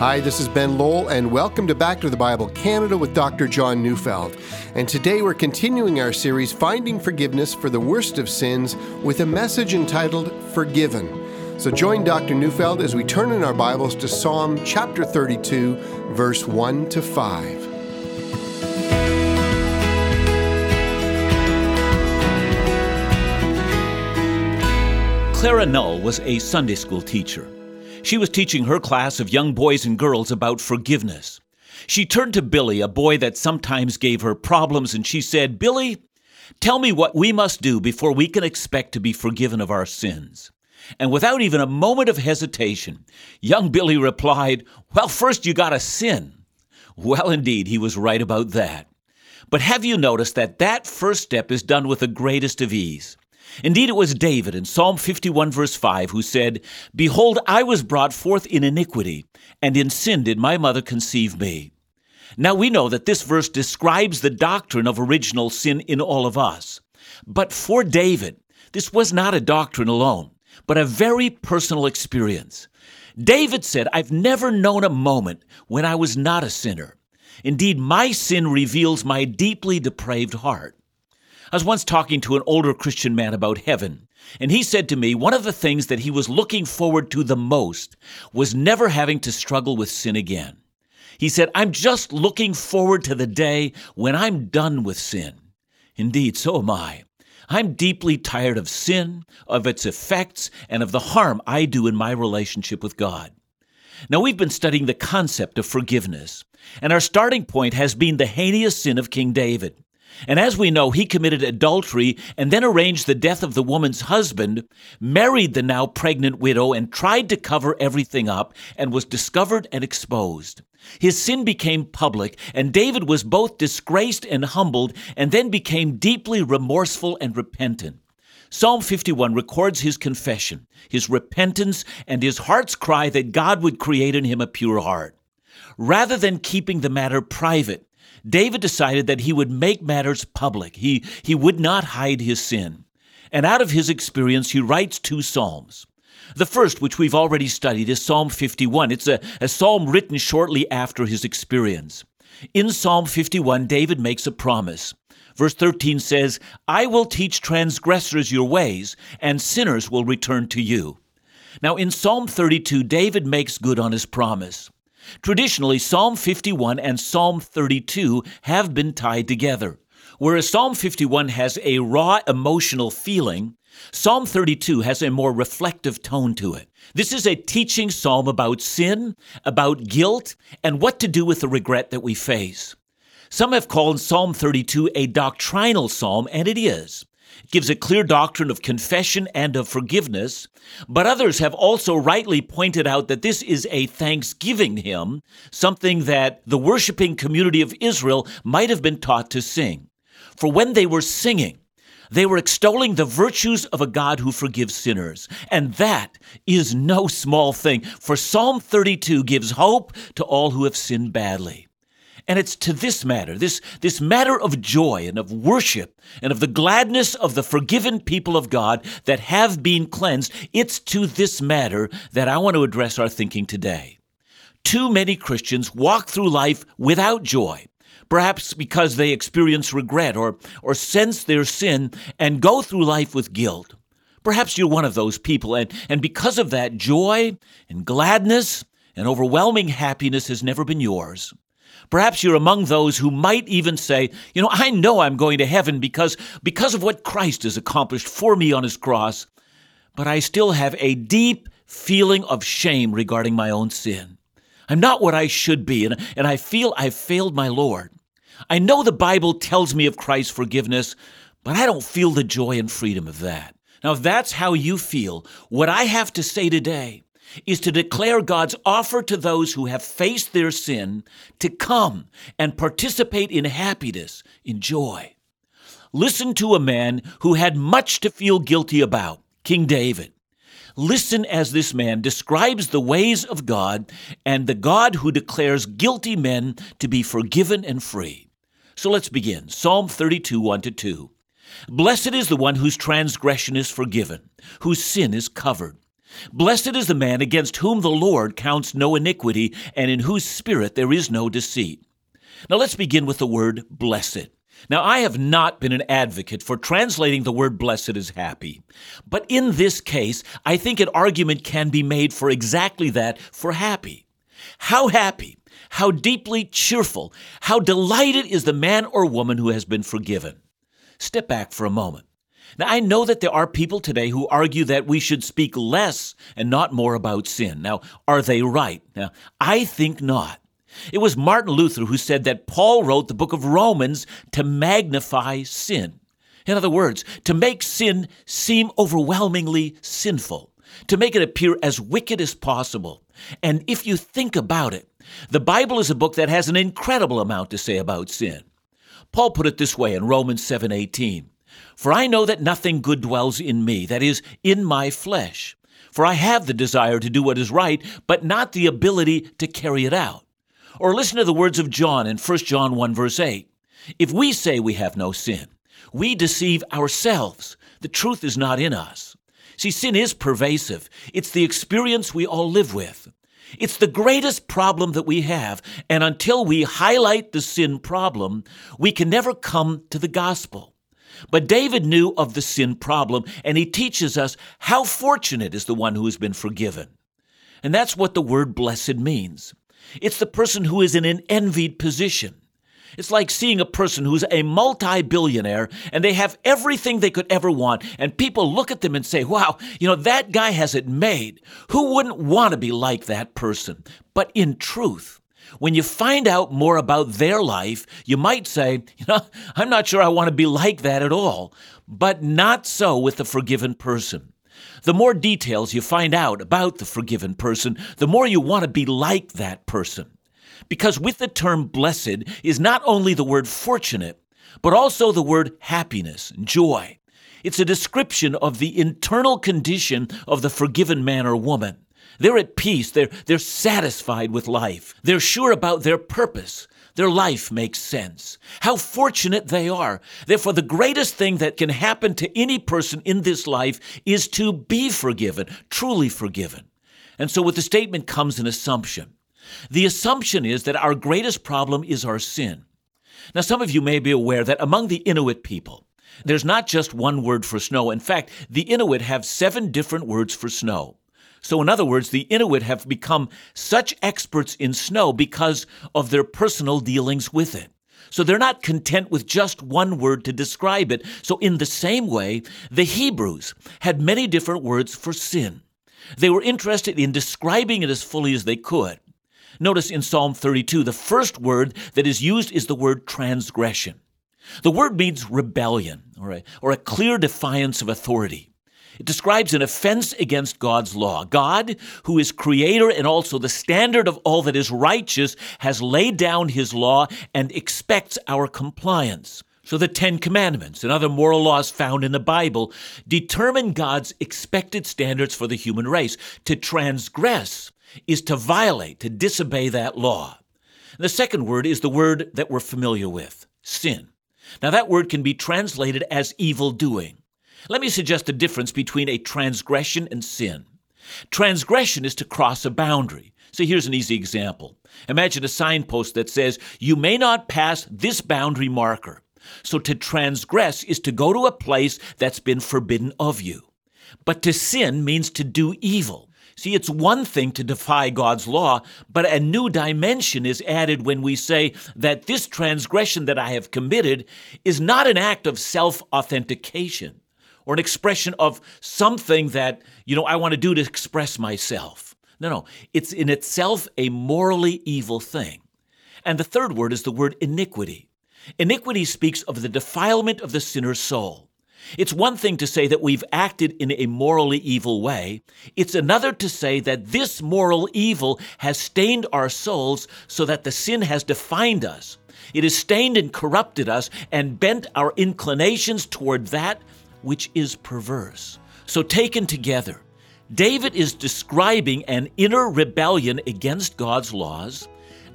Hi, this is Ben Lowell, and welcome to Back to the Bible Canada with Dr. John Neufeld. And today we're continuing our series, Finding Forgiveness for the Worst of Sins, with a message entitled Forgiven. So join Dr. Neufeld as we turn in our Bibles to Psalm chapter 32, verse 1 to 5. Clara Null was a Sunday school teacher. She was teaching her class of young boys and girls about forgiveness. She turned to Billy, a boy that sometimes gave her problems, and she said, Billy, tell me what we must do before we can expect to be forgiven of our sins. And without even a moment of hesitation, young Billy replied, Well, first you gotta sin. Well, indeed, he was right about that. But have you noticed that that first step is done with the greatest of ease? Indeed, it was David in Psalm 51, verse 5, who said, Behold, I was brought forth in iniquity, and in sin did my mother conceive me. Now we know that this verse describes the doctrine of original sin in all of us. But for David, this was not a doctrine alone, but a very personal experience. David said, I've never known a moment when I was not a sinner. Indeed, my sin reveals my deeply depraved heart. I was once talking to an older Christian man about heaven, and he said to me one of the things that he was looking forward to the most was never having to struggle with sin again. He said, I'm just looking forward to the day when I'm done with sin. Indeed, so am I. I'm deeply tired of sin, of its effects, and of the harm I do in my relationship with God. Now, we've been studying the concept of forgiveness, and our starting point has been the heinous sin of King David. And as we know, he committed adultery and then arranged the death of the woman's husband, married the now pregnant widow, and tried to cover everything up, and was discovered and exposed. His sin became public, and David was both disgraced and humbled, and then became deeply remorseful and repentant. Psalm 51 records his confession, his repentance, and his heart's cry that God would create in him a pure heart. Rather than keeping the matter private, David decided that he would make matters public. He, he would not hide his sin. And out of his experience, he writes two Psalms. The first, which we've already studied, is Psalm 51. It's a, a psalm written shortly after his experience. In Psalm 51, David makes a promise. Verse 13 says, I will teach transgressors your ways, and sinners will return to you. Now, in Psalm 32, David makes good on his promise. Traditionally, Psalm 51 and Psalm 32 have been tied together. Whereas Psalm 51 has a raw emotional feeling, Psalm 32 has a more reflective tone to it. This is a teaching psalm about sin, about guilt, and what to do with the regret that we face. Some have called Psalm 32 a doctrinal psalm, and it is. It gives a clear doctrine of confession and of forgiveness, but others have also rightly pointed out that this is a thanksgiving hymn, something that the worshiping community of Israel might have been taught to sing. For when they were singing, they were extolling the virtues of a God who forgives sinners. And that is no small thing, for Psalm 32 gives hope to all who have sinned badly. And it's to this matter, this, this matter of joy and of worship and of the gladness of the forgiven people of God that have been cleansed, it's to this matter that I want to address our thinking today. Too many Christians walk through life without joy, perhaps because they experience regret or, or sense their sin and go through life with guilt. Perhaps you're one of those people, and, and because of that, joy and gladness and overwhelming happiness has never been yours. Perhaps you're among those who might even say, you know, I know I'm going to heaven because, because of what Christ has accomplished for me on his cross, but I still have a deep feeling of shame regarding my own sin. I'm not what I should be, and, and I feel I've failed my Lord. I know the Bible tells me of Christ's forgiveness, but I don't feel the joy and freedom of that. Now, if that's how you feel, what I have to say today is to declare God's offer to those who have faced their sin to come and participate in happiness, in joy. Listen to a man who had much to feel guilty about, King David. Listen as this man describes the ways of God and the God who declares guilty men to be forgiven and free. So let's begin. Psalm 32, 1 to 2. Blessed is the one whose transgression is forgiven, whose sin is covered. Blessed is the man against whom the Lord counts no iniquity, and in whose spirit there is no deceit. Now let's begin with the word blessed. Now, I have not been an advocate for translating the word blessed as happy, but in this case, I think an argument can be made for exactly that for happy. How happy, how deeply cheerful, how delighted is the man or woman who has been forgiven. Step back for a moment. Now, I know that there are people today who argue that we should speak less and not more about sin. Now, are they right? Now, I think not. It was Martin Luther who said that Paul wrote the book of Romans to magnify sin. In other words, to make sin seem overwhelmingly sinful, to make it appear as wicked as possible. And if you think about it, the Bible is a book that has an incredible amount to say about sin. Paul put it this way in Romans 7:18. For I know that nothing good dwells in me, that is, in my flesh. For I have the desire to do what is right, but not the ability to carry it out. Or listen to the words of John in 1 John 1, verse 8. If we say we have no sin, we deceive ourselves. The truth is not in us. See, sin is pervasive. It's the experience we all live with. It's the greatest problem that we have, and until we highlight the sin problem, we can never come to the gospel. But David knew of the sin problem, and he teaches us how fortunate is the one who has been forgiven. And that's what the word blessed means. It's the person who is in an envied position. It's like seeing a person who's a multi billionaire and they have everything they could ever want, and people look at them and say, Wow, you know, that guy has it made. Who wouldn't want to be like that person? But in truth, when you find out more about their life, you might say, you know, I'm not sure I want to be like that at all. But not so with the forgiven person. The more details you find out about the forgiven person, the more you want to be like that person. Because with the term blessed is not only the word fortunate, but also the word happiness joy. It's a description of the internal condition of the forgiven man or woman. They're at peace. They're, they're satisfied with life. They're sure about their purpose. Their life makes sense. How fortunate they are. Therefore, the greatest thing that can happen to any person in this life is to be forgiven, truly forgiven. And so, with the statement comes an assumption. The assumption is that our greatest problem is our sin. Now, some of you may be aware that among the Inuit people, there's not just one word for snow. In fact, the Inuit have seven different words for snow. So, in other words, the Inuit have become such experts in snow because of their personal dealings with it. So they're not content with just one word to describe it. So, in the same way, the Hebrews had many different words for sin. They were interested in describing it as fully as they could. Notice in Psalm 32, the first word that is used is the word transgression. The word means rebellion or a, or a clear defiance of authority. It describes an offense against God's law. God, who is creator and also the standard of all that is righteous, has laid down his law and expects our compliance. So the Ten Commandments and other moral laws found in the Bible determine God's expected standards for the human race. To transgress is to violate, to disobey that law. the second word is the word that we're familiar with sin. Now, that word can be translated as evil doing. Let me suggest a difference between a transgression and sin. Transgression is to cross a boundary. So here's an easy example. Imagine a signpost that says, You may not pass this boundary marker. So to transgress is to go to a place that's been forbidden of you. But to sin means to do evil. See, it's one thing to defy God's law, but a new dimension is added when we say that this transgression that I have committed is not an act of self authentication or an expression of something that, you know, I want to do to express myself. No, no. It's in itself a morally evil thing. And the third word is the word iniquity. Iniquity speaks of the defilement of the sinner's soul. It's one thing to say that we've acted in a morally evil way. It's another to say that this moral evil has stained our souls so that the sin has defined us. It has stained and corrupted us and bent our inclinations toward that which is perverse. So, taken together, David is describing an inner rebellion against God's laws,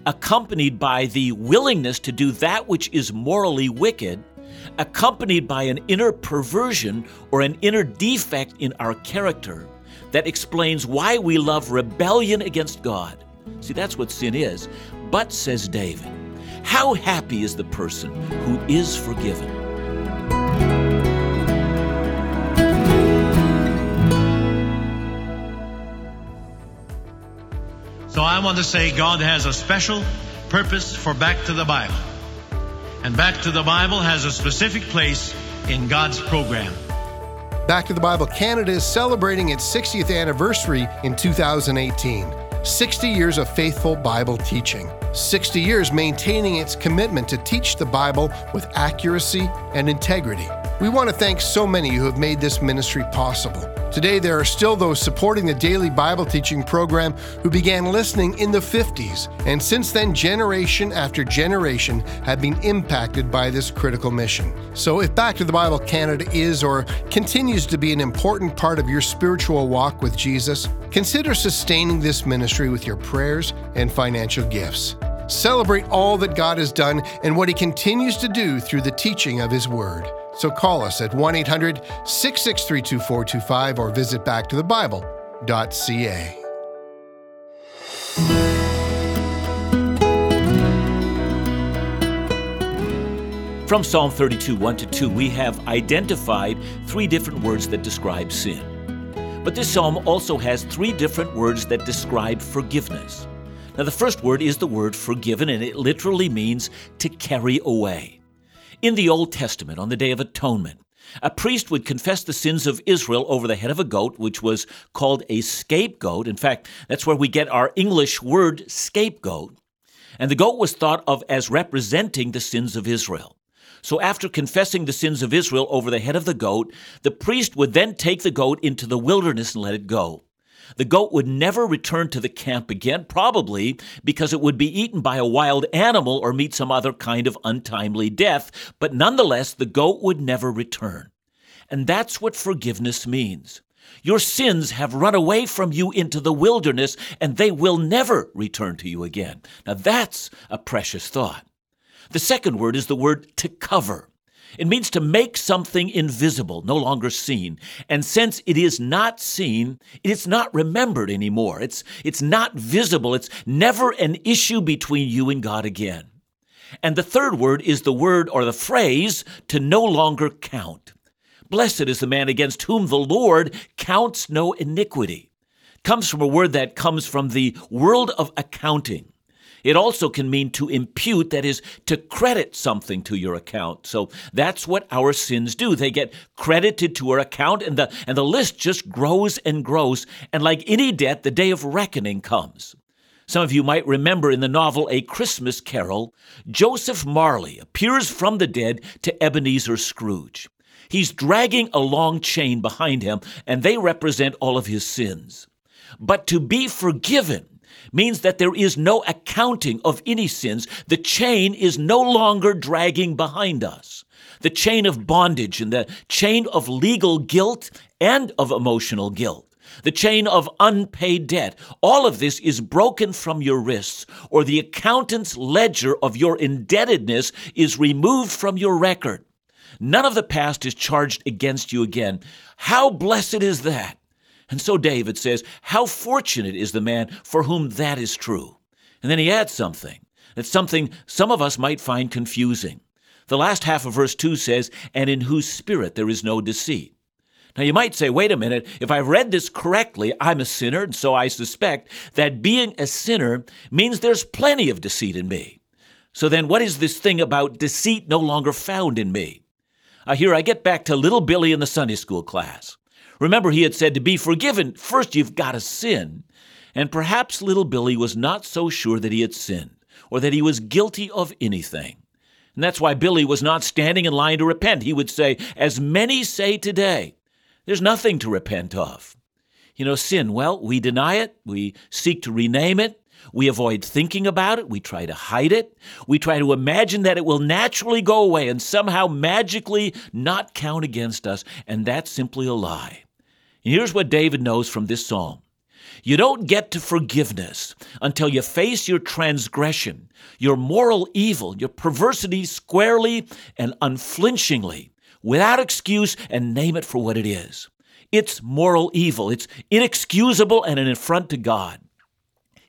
accompanied by the willingness to do that which is morally wicked, accompanied by an inner perversion or an inner defect in our character that explains why we love rebellion against God. See, that's what sin is. But, says David, how happy is the person who is forgiven? So I want to say God has a special purpose for Back to the Bible. And Back to the Bible has a specific place in God's program. Back to the Bible Canada is celebrating its 60th anniversary in 2018. 60 years of faithful Bible teaching. 60 years maintaining its commitment to teach the Bible with accuracy and integrity. We want to thank so many who have made this ministry possible. Today, there are still those supporting the daily Bible teaching program who began listening in the 50s, and since then, generation after generation have been impacted by this critical mission. So, if Back to the Bible Canada is or continues to be an important part of your spiritual walk with Jesus, consider sustaining this ministry with your prayers and financial gifts. Celebrate all that God has done and what He continues to do through the teaching of His Word. So call us at 1 800 663 2425 or visit backtothebible.ca. From Psalm 32, 1 to 2, we have identified three different words that describe sin. But this psalm also has three different words that describe forgiveness. Now, the first word is the word forgiven, and it literally means to carry away. In the Old Testament, on the Day of Atonement, a priest would confess the sins of Israel over the head of a goat, which was called a scapegoat. In fact, that's where we get our English word scapegoat. And the goat was thought of as representing the sins of Israel. So after confessing the sins of Israel over the head of the goat, the priest would then take the goat into the wilderness and let it go. The goat would never return to the camp again, probably because it would be eaten by a wild animal or meet some other kind of untimely death, but nonetheless, the goat would never return. And that's what forgiveness means. Your sins have run away from you into the wilderness, and they will never return to you again. Now, that's a precious thought. The second word is the word to cover. It means to make something invisible, no longer seen. And since it is not seen, it is not remembered anymore. It's, it's not visible. It's never an issue between you and God again. And the third word is the word or the phrase to no longer count. Blessed is the man against whom the Lord counts no iniquity. Comes from a word that comes from the world of accounting. It also can mean to impute, that is, to credit something to your account. So that's what our sins do. They get credited to our account, and the, and the list just grows and grows. And like any debt, the day of reckoning comes. Some of you might remember in the novel A Christmas Carol, Joseph Marley appears from the dead to Ebenezer Scrooge. He's dragging a long chain behind him, and they represent all of his sins. But to be forgiven means that there is no accounting of any sins. The chain is no longer dragging behind us. The chain of bondage and the chain of legal guilt and of emotional guilt. The chain of unpaid debt. All of this is broken from your wrists, or the accountant's ledger of your indebtedness is removed from your record. None of the past is charged against you again. How blessed is that? And so David says, How fortunate is the man for whom that is true. And then he adds something that's something some of us might find confusing. The last half of verse 2 says, And in whose spirit there is no deceit. Now you might say, wait a minute, if I've read this correctly, I'm a sinner, and so I suspect that being a sinner means there's plenty of deceit in me. So then what is this thing about deceit no longer found in me? Uh, here I get back to little Billy in the Sunday school class. Remember, he had said to be forgiven, first you've got to sin. And perhaps little Billy was not so sure that he had sinned or that he was guilty of anything. And that's why Billy was not standing in line to repent. He would say, as many say today, there's nothing to repent of. You know, sin, well, we deny it, we seek to rename it, we avoid thinking about it. We try to hide it. We try to imagine that it will naturally go away and somehow magically not count against us. And that's simply a lie. Here's what David knows from this psalm you don't get to forgiveness until you face your transgression, your moral evil, your perversity squarely and unflinchingly, without excuse, and name it for what it is. It's moral evil. It's inexcusable and an affront to God.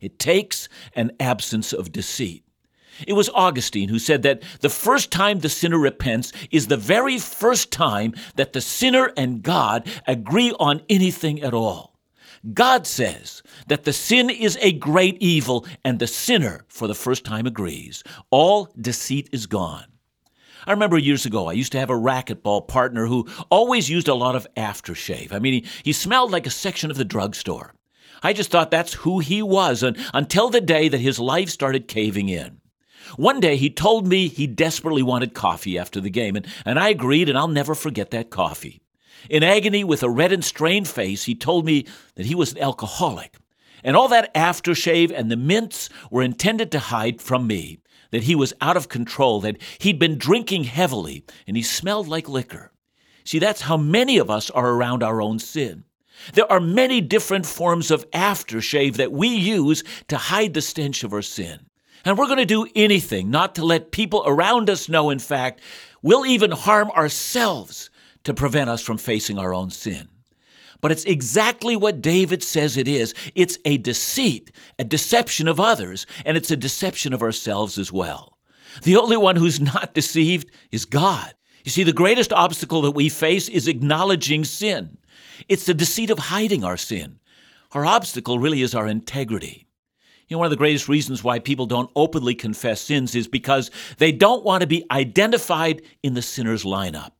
It takes an absence of deceit. It was Augustine who said that the first time the sinner repents is the very first time that the sinner and God agree on anything at all. God says that the sin is a great evil, and the sinner, for the first time, agrees. All deceit is gone. I remember years ago, I used to have a racquetball partner who always used a lot of aftershave. I mean, he, he smelled like a section of the drugstore. I just thought that's who he was and, until the day that his life started caving in. One day he told me he desperately wanted coffee after the game, and, and I agreed, and I'll never forget that coffee. In agony, with a red and strained face, he told me that he was an alcoholic. And all that aftershave and the mints were intended to hide from me that he was out of control, that he'd been drinking heavily, and he smelled like liquor. See, that's how many of us are around our own sin. There are many different forms of aftershave that we use to hide the stench of our sin. And we're going to do anything not to let people around us know, in fact, we'll even harm ourselves to prevent us from facing our own sin. But it's exactly what David says it is it's a deceit, a deception of others, and it's a deception of ourselves as well. The only one who's not deceived is God. You see, the greatest obstacle that we face is acknowledging sin. It's the deceit of hiding our sin. Our obstacle really is our integrity. You know, one of the greatest reasons why people don't openly confess sins is because they don't want to be identified in the sinner's lineup.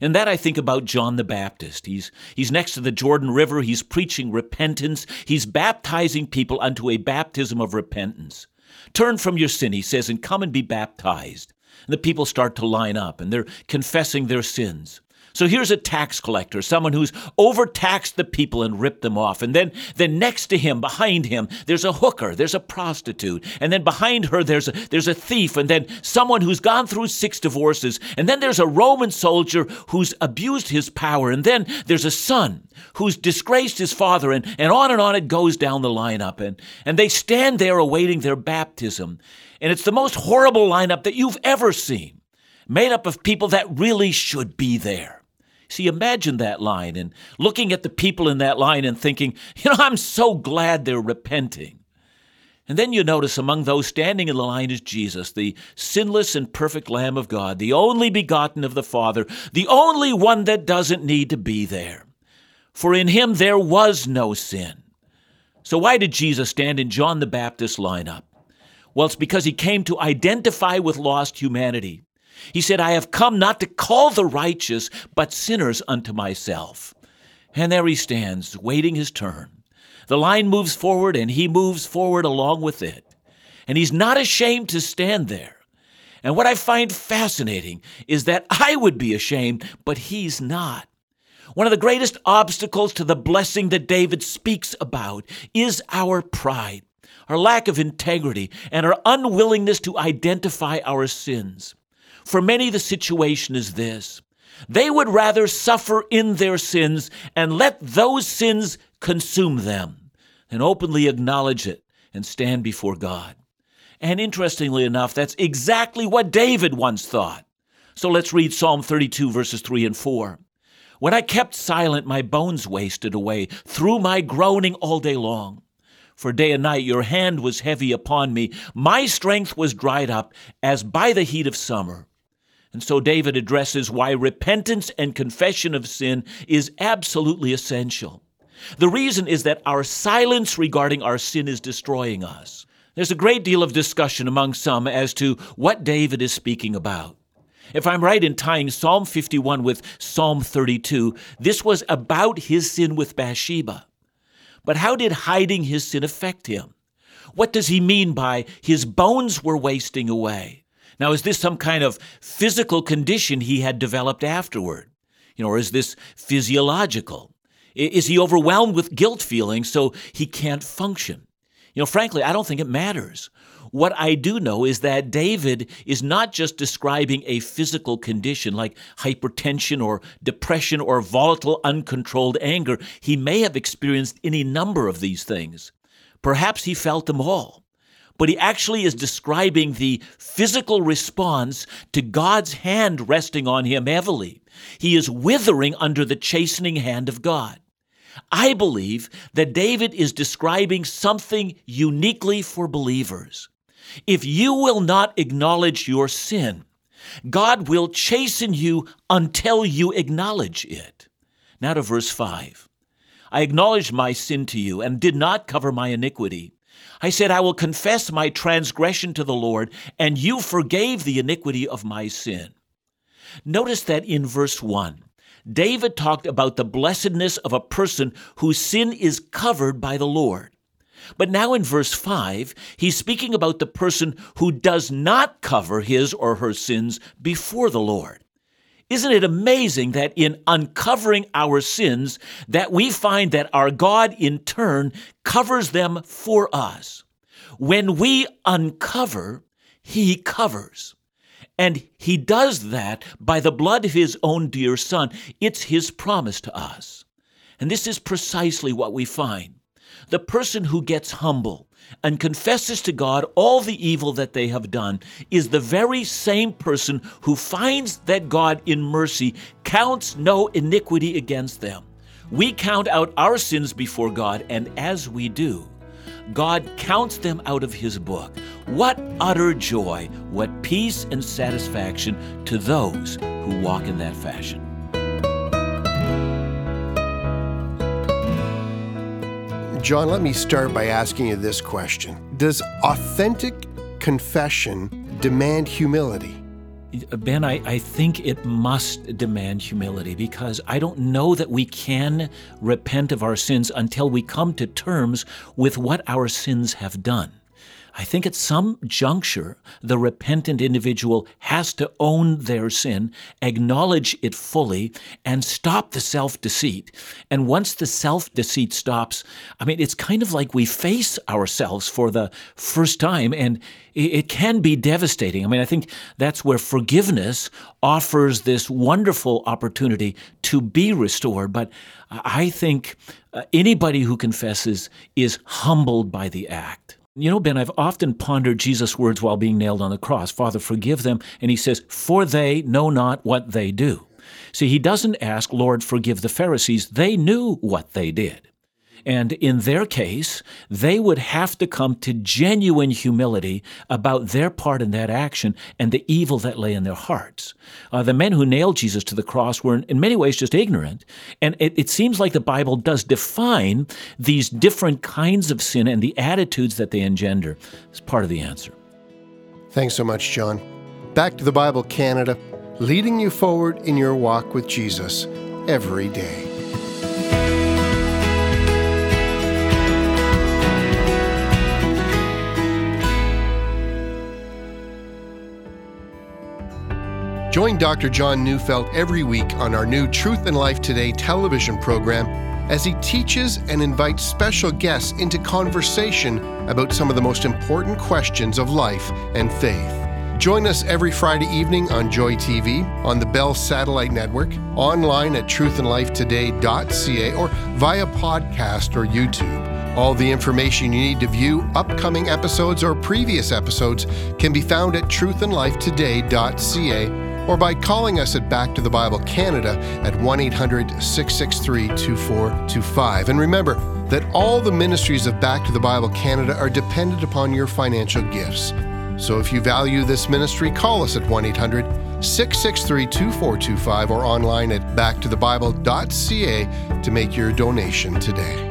And that I think about John the Baptist. He's, he's next to the Jordan River. He's preaching repentance. He's baptizing people unto a baptism of repentance. Turn from your sin, he says, and come and be baptized. And the people start to line up and they're confessing their sins. So here's a tax collector, someone who's overtaxed the people and ripped them off. And then, then next to him, behind him, there's a hooker, there's a prostitute. And then behind her, there's a, there's a thief. And then someone who's gone through six divorces. And then there's a Roman soldier who's abused his power. And then there's a son who's disgraced his father. And, and on and on it goes down the lineup. And, and they stand there awaiting their baptism. And it's the most horrible lineup that you've ever seen, made up of people that really should be there. See, imagine that line and looking at the people in that line and thinking, you know, I'm so glad they're repenting. And then you notice among those standing in the line is Jesus, the sinless and perfect Lamb of God, the only begotten of the Father, the only one that doesn't need to be there. For in him there was no sin. So why did Jesus stand in John the Baptist lineup? Well, it's because he came to identify with lost humanity. He said, I have come not to call the righteous, but sinners unto myself. And there he stands, waiting his turn. The line moves forward, and he moves forward along with it. And he's not ashamed to stand there. And what I find fascinating is that I would be ashamed, but he's not. One of the greatest obstacles to the blessing that David speaks about is our pride, our lack of integrity, and our unwillingness to identify our sins. For many, the situation is this they would rather suffer in their sins and let those sins consume them than openly acknowledge it and stand before God. And interestingly enough, that's exactly what David once thought. So let's read Psalm 32, verses 3 and 4. When I kept silent, my bones wasted away through my groaning all day long. For day and night your hand was heavy upon me. My strength was dried up as by the heat of summer. And so David addresses why repentance and confession of sin is absolutely essential. The reason is that our silence regarding our sin is destroying us. There's a great deal of discussion among some as to what David is speaking about. If I'm right in tying Psalm 51 with Psalm 32, this was about his sin with Bathsheba. But how did hiding his sin affect him? What does he mean by his bones were wasting away? Now, is this some kind of physical condition he had developed afterward? You know, or is this physiological? Is he overwhelmed with guilt feelings so he can't function? You know, frankly, I don't think it matters. What I do know is that David is not just describing a physical condition like hypertension or depression or volatile, uncontrolled anger. He may have experienced any number of these things. Perhaps he felt them all. But he actually is describing the physical response to God's hand resting on him heavily. He is withering under the chastening hand of God. I believe that David is describing something uniquely for believers. If you will not acknowledge your sin, God will chasten you until you acknowledge it. Now to verse 5. I acknowledged my sin to you and did not cover my iniquity. I said, I will confess my transgression to the Lord, and you forgave the iniquity of my sin. Notice that in verse 1, David talked about the blessedness of a person whose sin is covered by the Lord. But now in verse 5, he's speaking about the person who does not cover his or her sins before the Lord. Isn't it amazing that in uncovering our sins that we find that our God in turn covers them for us? When we uncover, he covers. And he does that by the blood of his own dear son. It's his promise to us. And this is precisely what we find. The person who gets humble and confesses to God all the evil that they have done is the very same person who finds that God in mercy counts no iniquity against them. We count out our sins before God, and as we do, God counts them out of His book. What utter joy, what peace and satisfaction to those who walk in that fashion. John, let me start by asking you this question Does authentic confession demand humility? Ben, I, I think it must demand humility because I don't know that we can repent of our sins until we come to terms with what our sins have done. I think at some juncture, the repentant individual has to own their sin, acknowledge it fully, and stop the self deceit. And once the self deceit stops, I mean, it's kind of like we face ourselves for the first time, and it can be devastating. I mean, I think that's where forgiveness offers this wonderful opportunity to be restored. But I think uh, anybody who confesses is humbled by the act. You know, Ben, I've often pondered Jesus' words while being nailed on the cross Father, forgive them. And he says, For they know not what they do. See, he doesn't ask, Lord, forgive the Pharisees. They knew what they did. And in their case, they would have to come to genuine humility about their part in that action and the evil that lay in their hearts. Uh, the men who nailed Jesus to the cross were, in many ways, just ignorant. And it, it seems like the Bible does define these different kinds of sin and the attitudes that they engender as part of the answer. Thanks so much, John. Back to the Bible Canada, leading you forward in your walk with Jesus every day. Join Dr. John Neufeld every week on our new Truth and Life Today television program as he teaches and invites special guests into conversation about some of the most important questions of life and faith. Join us every Friday evening on Joy TV, on the Bell Satellite Network, online at truthandlifetoday.ca, or via podcast or YouTube. All the information you need to view upcoming episodes or previous episodes can be found at truthandlifetoday.ca or by calling us at Back to the Bible Canada at 1 800 663 2425. And remember that all the ministries of Back to the Bible Canada are dependent upon your financial gifts. So if you value this ministry, call us at 1 800 663 2425 or online at backtothebible.ca to make your donation today.